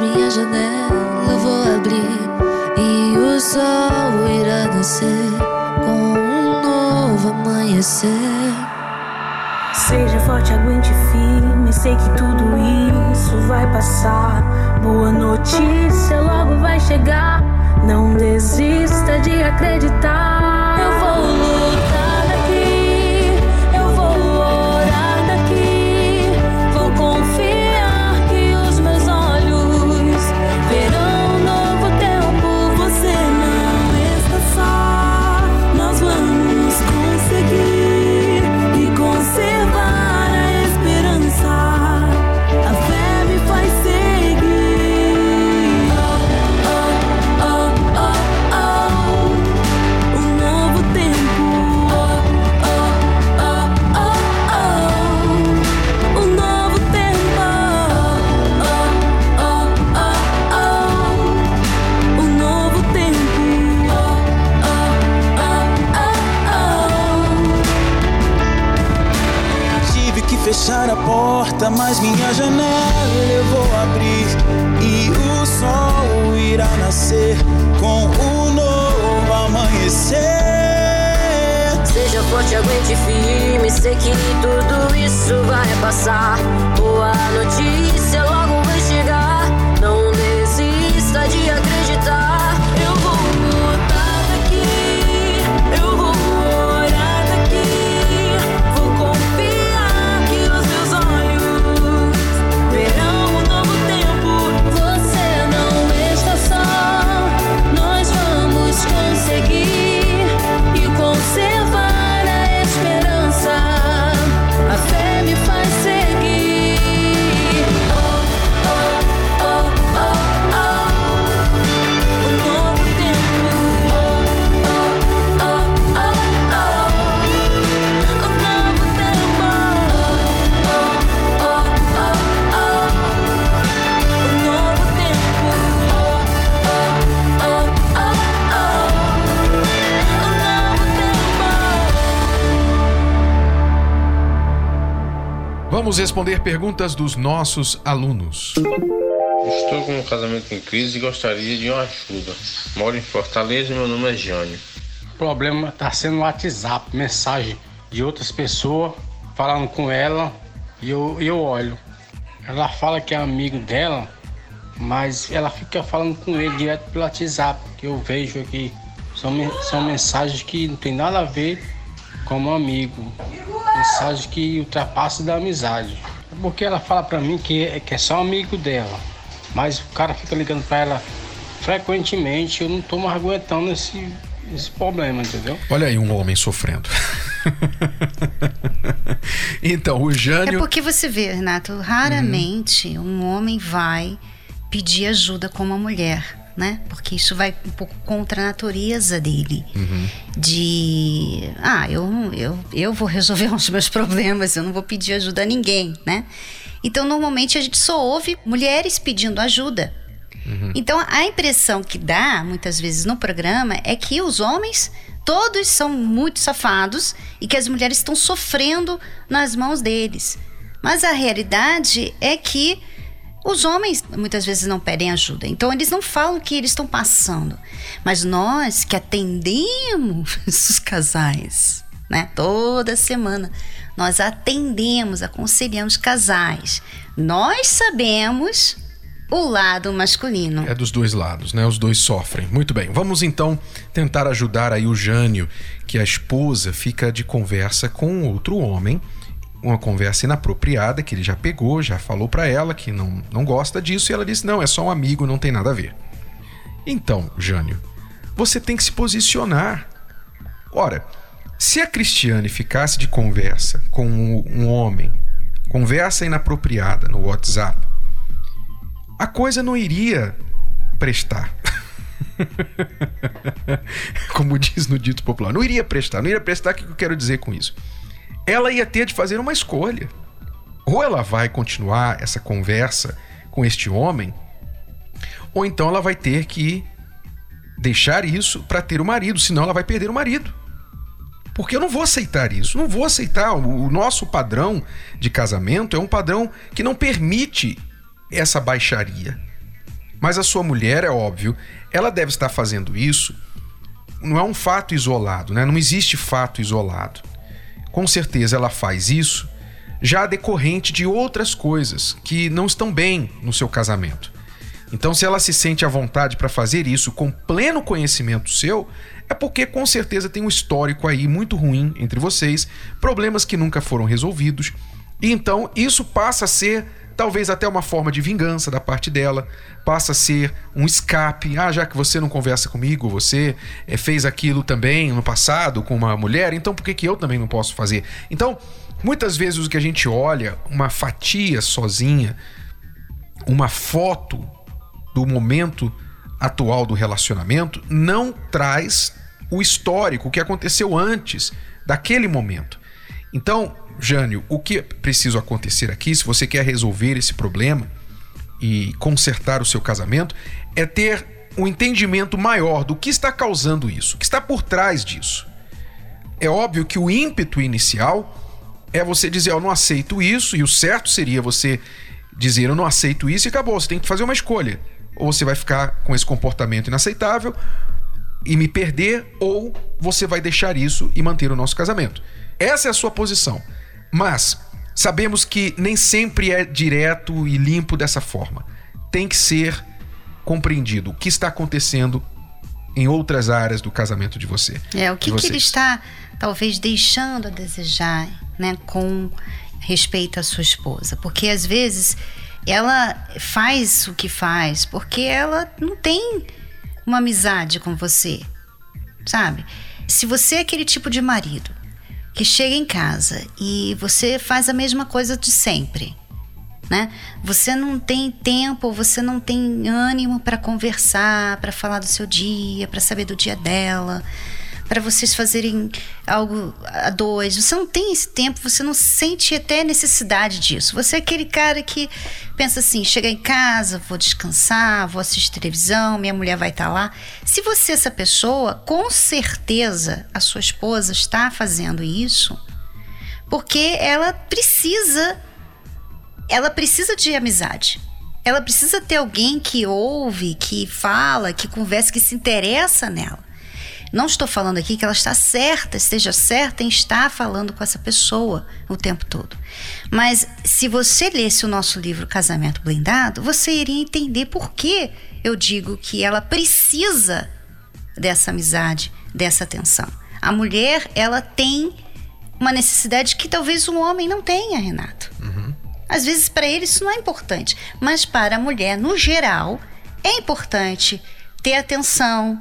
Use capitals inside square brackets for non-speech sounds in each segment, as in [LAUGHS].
Minha janela vou abrir e o sol irá nascer com um novo amanhecer. Seja forte, aguente firme, sei que tudo isso vai passar. Boa notícia logo vai chegar. Não desista de acreditar. Vamos responder perguntas dos nossos alunos. Estou com um casamento em crise e gostaria de uma ajuda. Moro em Fortaleza e meu nome é Jânio. O problema está sendo o WhatsApp, mensagem de outras pessoas falando com ela e eu, eu olho. Ela fala que é amigo dela, mas ela fica falando com ele direto pelo WhatsApp, que eu vejo aqui. São, são mensagens que não tem nada a ver como amigo mensagem que ultrapassa da amizade. Porque ela fala para mim que é, que é só amigo dela, mas o cara fica ligando para ela frequentemente, eu não tô mais aguentando esse, esse problema, entendeu? Olha aí um homem sofrendo. [LAUGHS] então, o Jânio. É porque você vê, Renato, raramente uhum. um homem vai pedir ajuda com uma mulher né? Porque isso vai um pouco contra a natureza dele. Uhum. De, ah, eu, eu, eu vou resolver [LAUGHS] os meus problemas, eu não vou pedir ajuda a ninguém, né? Então, normalmente a gente só ouve mulheres pedindo ajuda. Uhum. Então, a impressão que dá, muitas vezes no programa, é que os homens todos são muito safados e que as mulheres estão sofrendo nas mãos deles. Mas a realidade é que os homens muitas vezes não pedem ajuda, então eles não falam o que eles estão passando. Mas nós que atendemos [LAUGHS] os casais, né? Toda semana nós atendemos, aconselhamos casais. Nós sabemos o lado masculino. É dos dois lados, né? Os dois sofrem. Muito bem. Vamos então tentar ajudar aí o Jânio, que a esposa fica de conversa com outro homem uma conversa inapropriada que ele já pegou, já falou para ela que não, não gosta disso e ela disse: "Não, é só um amigo, não tem nada a ver". Então, Jânio, você tem que se posicionar. Ora, se a Cristiane ficasse de conversa com um homem, conversa inapropriada no WhatsApp, a coisa não iria prestar. [LAUGHS] Como diz no dito popular, não iria prestar, não iria prestar. O que eu quero dizer com isso? Ela ia ter de fazer uma escolha. Ou ela vai continuar essa conversa com este homem, ou então ela vai ter que deixar isso para ter o marido, senão ela vai perder o marido. Porque eu não vou aceitar isso, não vou aceitar. O nosso padrão de casamento é um padrão que não permite essa baixaria. Mas a sua mulher, é óbvio, ela deve estar fazendo isso. Não é um fato isolado, né? Não existe fato isolado. Com certeza ela faz isso já decorrente de outras coisas que não estão bem no seu casamento. Então, se ela se sente à vontade para fazer isso com pleno conhecimento seu, é porque com certeza tem um histórico aí muito ruim entre vocês, problemas que nunca foram resolvidos. E então isso passa a ser talvez até uma forma de vingança da parte dela, passa a ser um escape. Ah, já que você não conversa comigo, você é, fez aquilo também no passado com uma mulher, então por que, que eu também não posso fazer? Então, muitas vezes o que a gente olha, uma fatia sozinha, uma foto do momento atual do relacionamento não traz o histórico, o que aconteceu antes daquele momento. Então, Jânio, o que é preciso acontecer aqui, se você quer resolver esse problema e consertar o seu casamento, é ter um entendimento maior do que está causando isso, o que está por trás disso. É óbvio que o ímpeto inicial é você dizer, eu não aceito isso, e o certo seria você dizer, eu não aceito isso e acabou. Você tem que fazer uma escolha ou você vai ficar com esse comportamento inaceitável e me perder, ou você vai deixar isso e manter o nosso casamento. Essa é a sua posição. Mas sabemos que nem sempre é direto e limpo dessa forma. Tem que ser compreendido o que está acontecendo em outras áreas do casamento de você. É, o que, que ele está talvez deixando a desejar, né, com respeito à sua esposa. Porque às vezes ela faz o que faz porque ela não tem uma amizade com você, sabe? Se você é aquele tipo de marido que chega em casa e você faz a mesma coisa de sempre, né? Você não tem tempo, você não tem ânimo para conversar, para falar do seu dia, para saber do dia dela para vocês fazerem algo a dois. Você não tem esse tempo, você não sente até necessidade disso. Você é aquele cara que pensa assim: chegar em casa, vou descansar, vou assistir televisão, minha mulher vai estar tá lá. Se você essa pessoa, com certeza a sua esposa está fazendo isso porque ela precisa ela precisa de amizade. Ela precisa ter alguém que ouve, que fala, que conversa, que se interessa nela. Não estou falando aqui que ela está certa, esteja certa em estar falando com essa pessoa o tempo todo. Mas se você lesse o nosso livro Casamento Blindado, você iria entender por que eu digo que ela precisa dessa amizade, dessa atenção. A mulher, ela tem uma necessidade que talvez o homem não tenha, Renato. Uhum. Às vezes para ele isso não é importante, mas para a mulher, no geral, é importante ter atenção,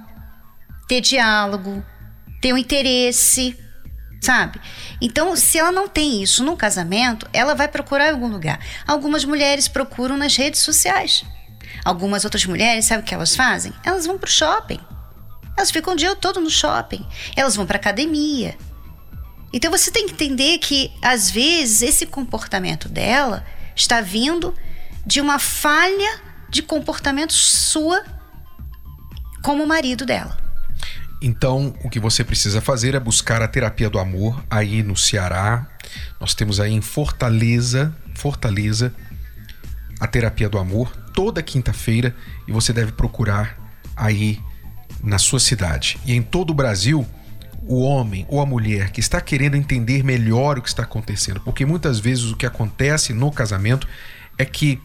ter diálogo, ter um interesse, sabe? Então, se ela não tem isso no casamento, ela vai procurar em algum lugar. Algumas mulheres procuram nas redes sociais. Algumas outras mulheres, sabe o que elas fazem? Elas vão pro shopping. Elas ficam o dia todo no shopping. Elas vão pra academia. Então você tem que entender que, às vezes, esse comportamento dela está vindo de uma falha de comportamento sua como marido dela. Então, o que você precisa fazer é buscar a terapia do amor aí no Ceará. Nós temos aí em Fortaleza, Fortaleza, a terapia do amor toda quinta-feira e você deve procurar aí na sua cidade. E em todo o Brasil, o homem ou a mulher que está querendo entender melhor o que está acontecendo, porque muitas vezes o que acontece no casamento é que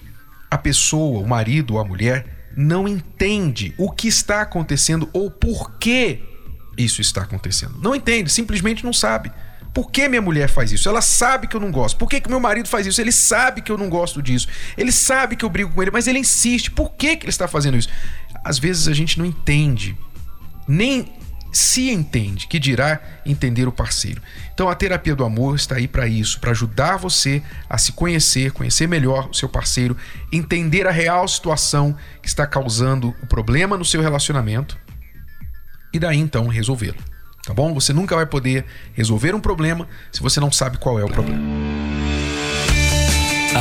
a pessoa, o marido ou a mulher, não entende o que está acontecendo ou por que isso está acontecendo. Não entende, simplesmente não sabe. Por que minha mulher faz isso? Ela sabe que eu não gosto. Por que, que meu marido faz isso? Ele sabe que eu não gosto disso. Ele sabe que eu brigo com ele, mas ele insiste. Por que, que ele está fazendo isso? Às vezes a gente não entende, nem se entende, que dirá entender o parceiro. Então a terapia do amor está aí para isso, para ajudar você a se conhecer, conhecer melhor o seu parceiro, entender a real situação que está causando o problema no seu relacionamento e daí então resolvê-lo. Tá bom? Você nunca vai poder resolver um problema se você não sabe qual é o problema.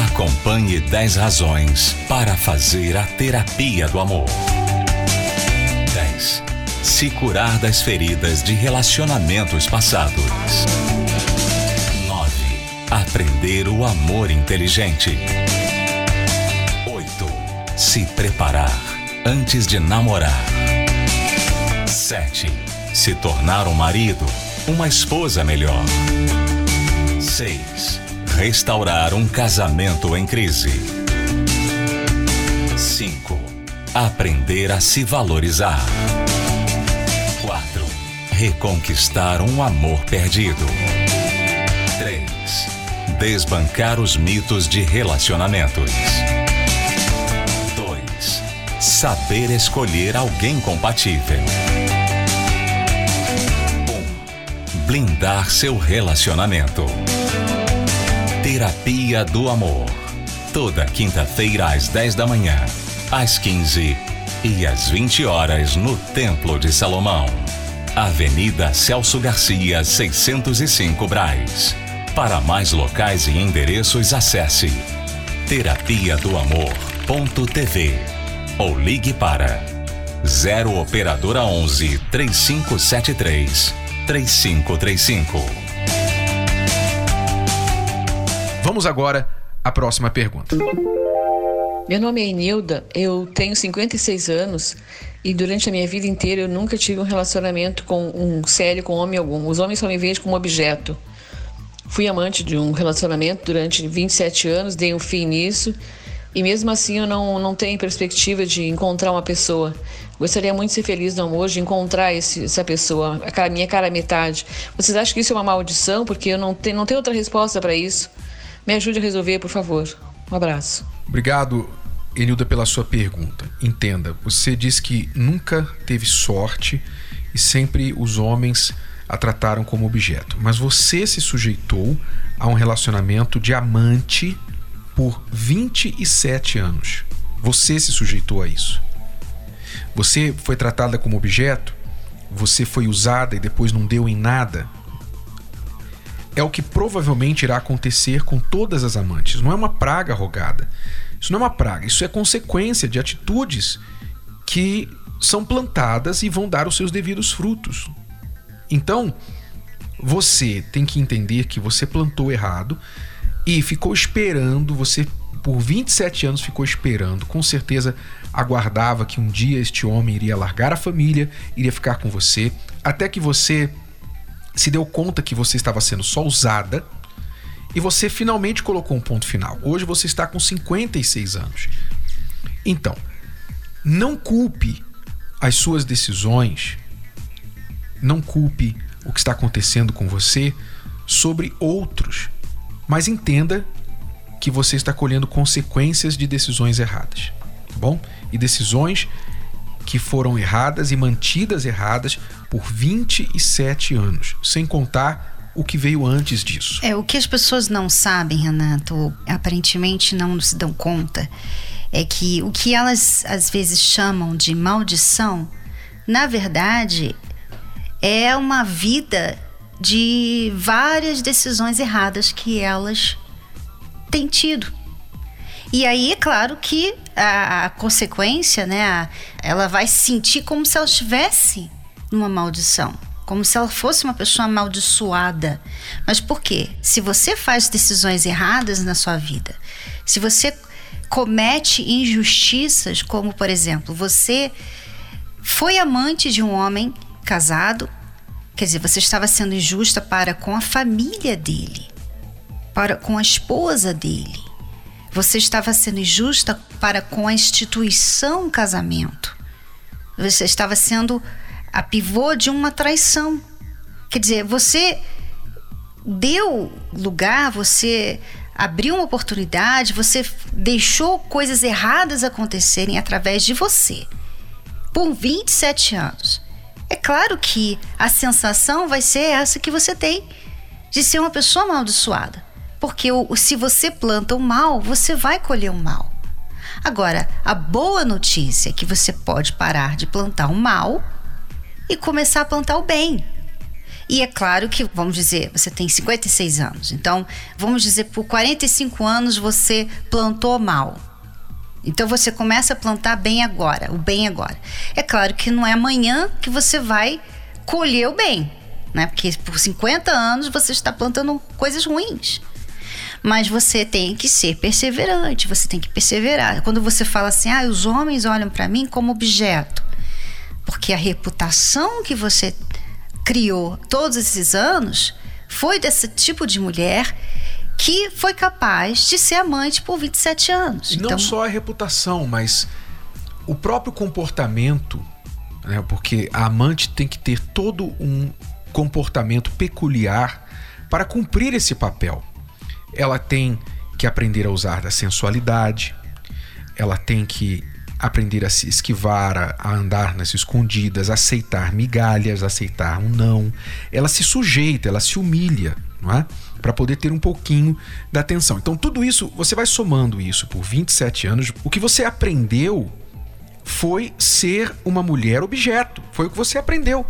Acompanhe 10 razões para fazer a terapia do amor. 10. Se curar das feridas de relacionamentos passados. 9. Aprender o amor inteligente. 8. Se preparar antes de namorar. 7. Se tornar um marido, uma esposa melhor. 6. Restaurar um casamento em crise. 5. Aprender a se valorizar. 4. Reconquistar um amor perdido. 3. Desbancar os mitos de relacionamentos. 2. Saber escolher alguém compatível. 1. Blindar seu relacionamento. Terapia do Amor. Toda quinta-feira às 10 da manhã, às 15 e às 20 horas no Templo de Salomão. Avenida Celso Garcia, 605 Braz. Para mais locais e endereços, acesse terapia do amor.tv ou ligue para 0 operadora 11 3573 3535. Vamos agora à próxima pergunta. Meu nome é Enilda, eu tenho 56 anos e durante a minha vida inteira eu nunca tive um relacionamento com um sério com homem algum. Os homens só me veem como objeto. Fui amante de um relacionamento durante 27 anos, dei um fim nisso e mesmo assim eu não, não tenho perspectiva de encontrar uma pessoa. Gostaria muito de ser feliz no amor, de encontrar esse, essa pessoa, a minha cara metade. Vocês acham que isso é uma maldição? Porque eu não, tenho, não tenho outra resposta para isso. Me ajude a resolver, por favor. Um abraço. Obrigado, Enilda, pela sua pergunta. Entenda, você diz que nunca teve sorte e sempre os homens a trataram como objeto. Mas você se sujeitou a um relacionamento de amante por 27 anos. Você se sujeitou a isso. Você foi tratada como objeto, você foi usada e depois não deu em nada. É o que provavelmente irá acontecer com todas as amantes. Não é uma praga rogada. Isso não é uma praga, isso é consequência de atitudes que são plantadas e vão dar os seus devidos frutos. Então, você tem que entender que você plantou errado e ficou esperando, você por 27 anos ficou esperando, com certeza aguardava que um dia este homem iria largar a família, iria ficar com você, até que você se deu conta que você estava sendo só usada e você finalmente colocou um ponto final. Hoje você está com 56 anos. Então, não culpe as suas decisões, não culpe o que está acontecendo com você sobre outros, mas entenda que você está colhendo consequências de decisões erradas, tá bom? E decisões que foram erradas e mantidas erradas por 27 anos, sem contar o que veio antes disso. É, o que as pessoas não sabem, Renato, ou aparentemente não se dão conta, é que o que elas às vezes chamam de maldição, na verdade, é uma vida de várias decisões erradas que elas têm tido. E aí, é claro que a, a consequência, né, a, ela vai se sentir como se ela estivesse numa maldição, como se ela fosse uma pessoa amaldiçoada. Mas por quê? Se você faz decisões erradas na sua vida, se você comete injustiças, como por exemplo, você foi amante de um homem casado, quer dizer, você estava sendo injusta para com a família dele, para com a esposa dele. Você estava sendo injusta para com a instituição casamento. Você estava sendo a pivô de uma traição. Quer dizer, você deu lugar, você abriu uma oportunidade, você deixou coisas erradas acontecerem através de você. Por 27 anos. É claro que a sensação vai ser essa que você tem de ser uma pessoa amaldiçoada. Porque se você planta o mal, você vai colher o mal. Agora, a boa notícia é que você pode parar de plantar o mal e começar a plantar o bem. E é claro que, vamos dizer, você tem 56 anos. Então, vamos dizer, por 45 anos você plantou mal. Então você começa a plantar bem agora, o bem agora. É claro que não é amanhã que você vai colher o bem, né? Porque por 50 anos você está plantando coisas ruins. Mas você tem que ser perseverante, você tem que perseverar. Quando você fala assim, ah, os homens olham para mim como objeto, porque a reputação que você criou todos esses anos foi desse tipo de mulher que foi capaz de ser amante por 27 anos. Não então, só a reputação, mas o próprio comportamento, né? porque a amante tem que ter todo um comportamento peculiar para cumprir esse papel. Ela tem que aprender a usar da sensualidade, ela tem que aprender a se esquivar, a, andar nas escondidas, aceitar migalhas, aceitar um não. Ela se sujeita, ela se humilha, não é? para poder ter um pouquinho da atenção. Então, tudo isso, você vai somando isso por 27 anos. O que você aprendeu foi ser uma mulher objeto. Foi o que você aprendeu.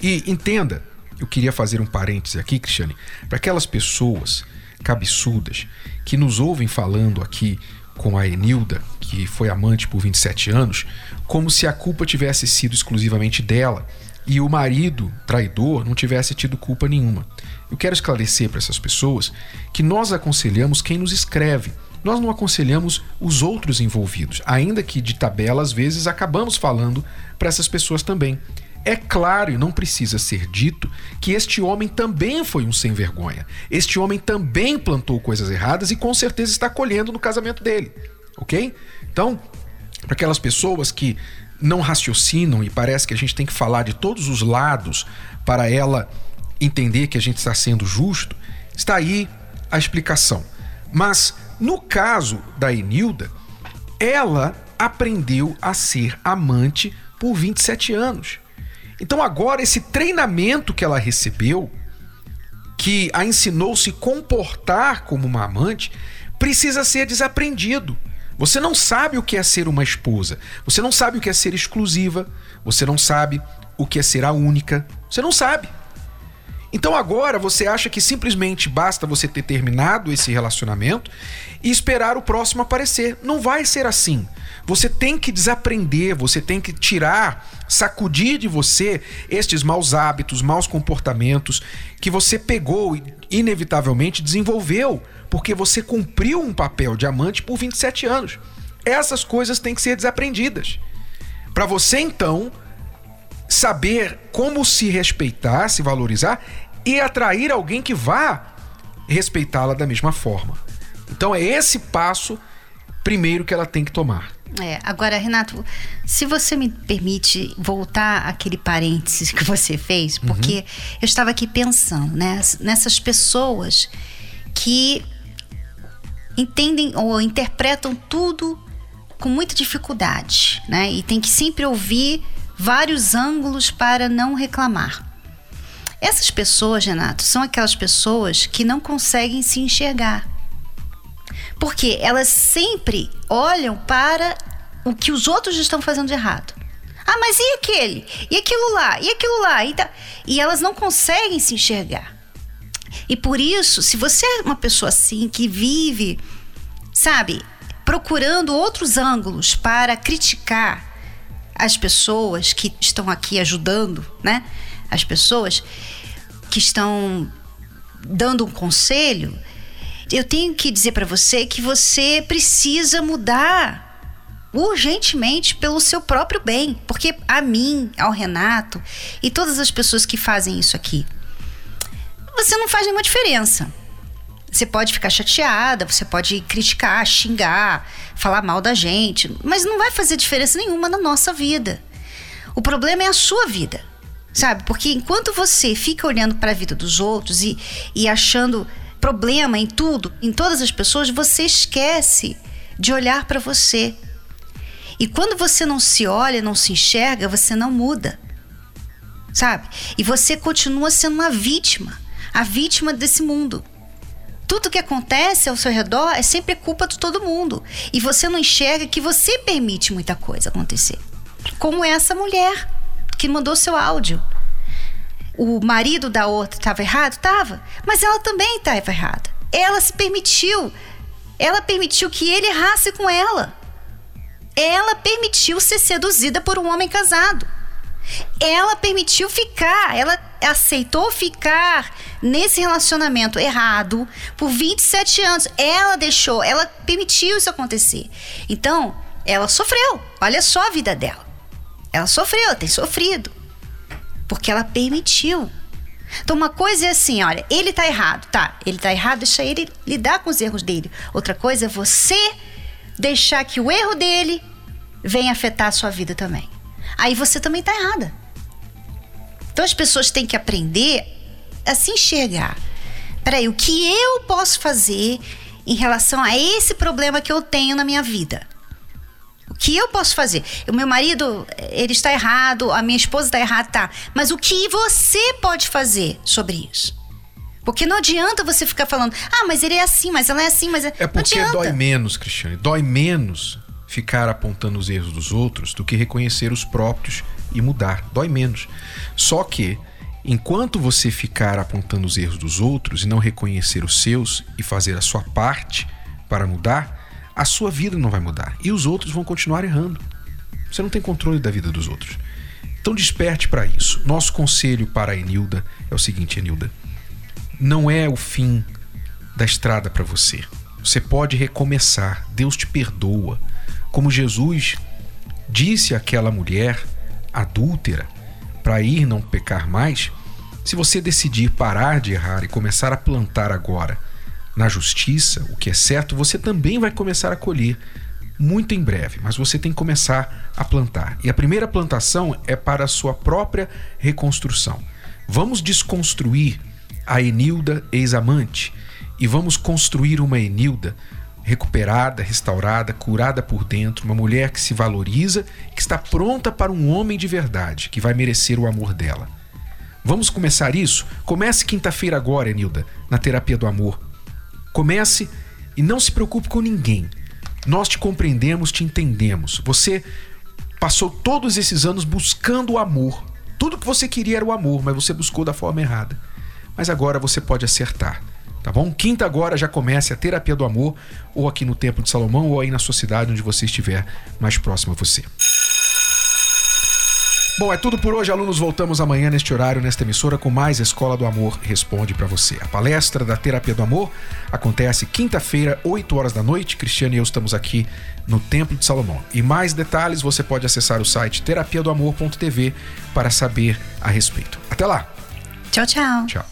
E entenda, eu queria fazer um parêntese aqui, Cristiane, para aquelas pessoas cabeçudas que nos ouvem falando aqui com a Enilda, que foi amante por 27 anos, como se a culpa tivesse sido exclusivamente dela e o marido traidor não tivesse tido culpa nenhuma. Eu quero esclarecer para essas pessoas que nós aconselhamos quem nos escreve. Nós não aconselhamos os outros envolvidos, ainda que de tabela às vezes acabamos falando para essas pessoas também. É claro e não precisa ser dito que este homem também foi um sem vergonha. Este homem também plantou coisas erradas e com certeza está colhendo no casamento dele. Ok? Então, para aquelas pessoas que não raciocinam e parece que a gente tem que falar de todos os lados para ela entender que a gente está sendo justo, está aí a explicação. Mas no caso da Enilda, ela aprendeu a ser amante por 27 anos. Então agora esse treinamento que ela recebeu, que a ensinou se comportar como uma amante, precisa ser desaprendido. Você não sabe o que é ser uma esposa. Você não sabe o que é ser exclusiva. Você não sabe o que é ser a única. Você não sabe. Então agora você acha que simplesmente basta você ter terminado esse relacionamento e esperar o próximo aparecer. Não vai ser assim. Você tem que desaprender, você tem que tirar, sacudir de você estes maus hábitos, maus comportamentos que você pegou e inevitavelmente desenvolveu porque você cumpriu um papel de amante por 27 anos. Essas coisas têm que ser desaprendidas. Para você então saber como se respeitar, se valorizar e atrair alguém que vá respeitá-la da mesma forma. Então é esse passo primeiro que ela tem que tomar. É, agora, Renato, se você me permite voltar àquele parênteses que você fez, porque uhum. eu estava aqui pensando né, nessas pessoas que entendem ou interpretam tudo com muita dificuldade, né? E tem que sempre ouvir vários ângulos para não reclamar. Essas pessoas, Renato, são aquelas pessoas que não conseguem se enxergar. Porque elas sempre olham para o que os outros estão fazendo de errado. Ah, mas e aquele? E aquilo lá? E aquilo lá? E, tá... e elas não conseguem se enxergar. E por isso, se você é uma pessoa assim que vive, sabe, procurando outros ângulos para criticar as pessoas que estão aqui ajudando, né? As pessoas que estão dando um conselho, eu tenho que dizer para você que você precisa mudar urgentemente pelo seu próprio bem, porque a mim, ao Renato e todas as pessoas que fazem isso aqui, você não faz nenhuma diferença. Você pode ficar chateada, você pode criticar, xingar, falar mal da gente, mas não vai fazer diferença nenhuma na nossa vida. O problema é a sua vida. Sabe? Porque enquanto você fica olhando para a vida dos outros e, e achando problema em tudo, em todas as pessoas, você esquece de olhar para você. E quando você não se olha, não se enxerga, você não muda. Sabe? E você continua sendo uma vítima, a vítima desse mundo. Tudo que acontece ao seu redor é sempre culpa de todo mundo. E você não enxerga que você permite muita coisa acontecer. Como essa mulher que mandou seu áudio. O marido da outra estava errado? Estava. Mas ela também estava errada. Ela se permitiu. Ela permitiu que ele errasse com ela. Ela permitiu ser seduzida por um homem casado. Ela permitiu ficar, ela aceitou ficar nesse relacionamento errado por 27 anos. Ela deixou, ela permitiu isso acontecer. Então, ela sofreu. Olha só a vida dela. Ela sofreu, ela tem sofrido. Porque ela permitiu. Então, uma coisa é assim: olha, ele tá errado, tá? Ele tá errado, deixa ele lidar com os erros dele. Outra coisa é você deixar que o erro dele venha afetar a sua vida também aí você também tá errada. Então as pessoas têm que aprender a se enxergar. Peraí, o que eu posso fazer em relação a esse problema que eu tenho na minha vida? O que eu posso fazer? O meu marido, ele está errado, a minha esposa está errada, tá. Mas o que você pode fazer sobre isso? Porque não adianta você ficar falando, ah, mas ele é assim, mas ela é assim, mas é. É porque dói menos, Cristiane. Dói menos ficar apontando os erros dos outros do que reconhecer os próprios e mudar. Dói menos. Só que, enquanto você ficar apontando os erros dos outros e não reconhecer os seus e fazer a sua parte para mudar, a sua vida não vai mudar e os outros vão continuar errando. Você não tem controle da vida dos outros. Então desperte para isso. Nosso conselho para a Enilda é o seguinte, Enilda: não é o fim da estrada para você. Você pode recomeçar. Deus te perdoa como Jesus disse àquela mulher adúltera para ir não pecar mais, se você decidir parar de errar e começar a plantar agora na justiça, o que é certo, você também vai começar a colher muito em breve, mas você tem que começar a plantar. E a primeira plantação é para a sua própria reconstrução. Vamos desconstruir a Enilda ex-amante e vamos construir uma Enilda recuperada, restaurada, curada por dentro, uma mulher que se valoriza, que está pronta para um homem de verdade, que vai merecer o amor dela. Vamos começar isso? Comece quinta-feira agora, Enilda, na terapia do amor. Comece e não se preocupe com ninguém. Nós te compreendemos, te entendemos. Você passou todos esses anos buscando o amor. Tudo que você queria era o amor, mas você buscou da forma errada. Mas agora você pode acertar tá bom? Quinta agora já comece a terapia do amor, ou aqui no Templo de Salomão, ou aí na sua cidade, onde você estiver mais próximo a você. Bom, é tudo por hoje, alunos. Voltamos amanhã neste horário, nesta emissora, com mais Escola do Amor Responde para você. A palestra da Terapia do Amor acontece quinta-feira, 8 horas da noite. Cristiano e eu estamos aqui no Templo de Salomão. E mais detalhes você pode acessar o site terapiadoamor.tv para saber a respeito. Até lá. Tchau, tchau. Tchau.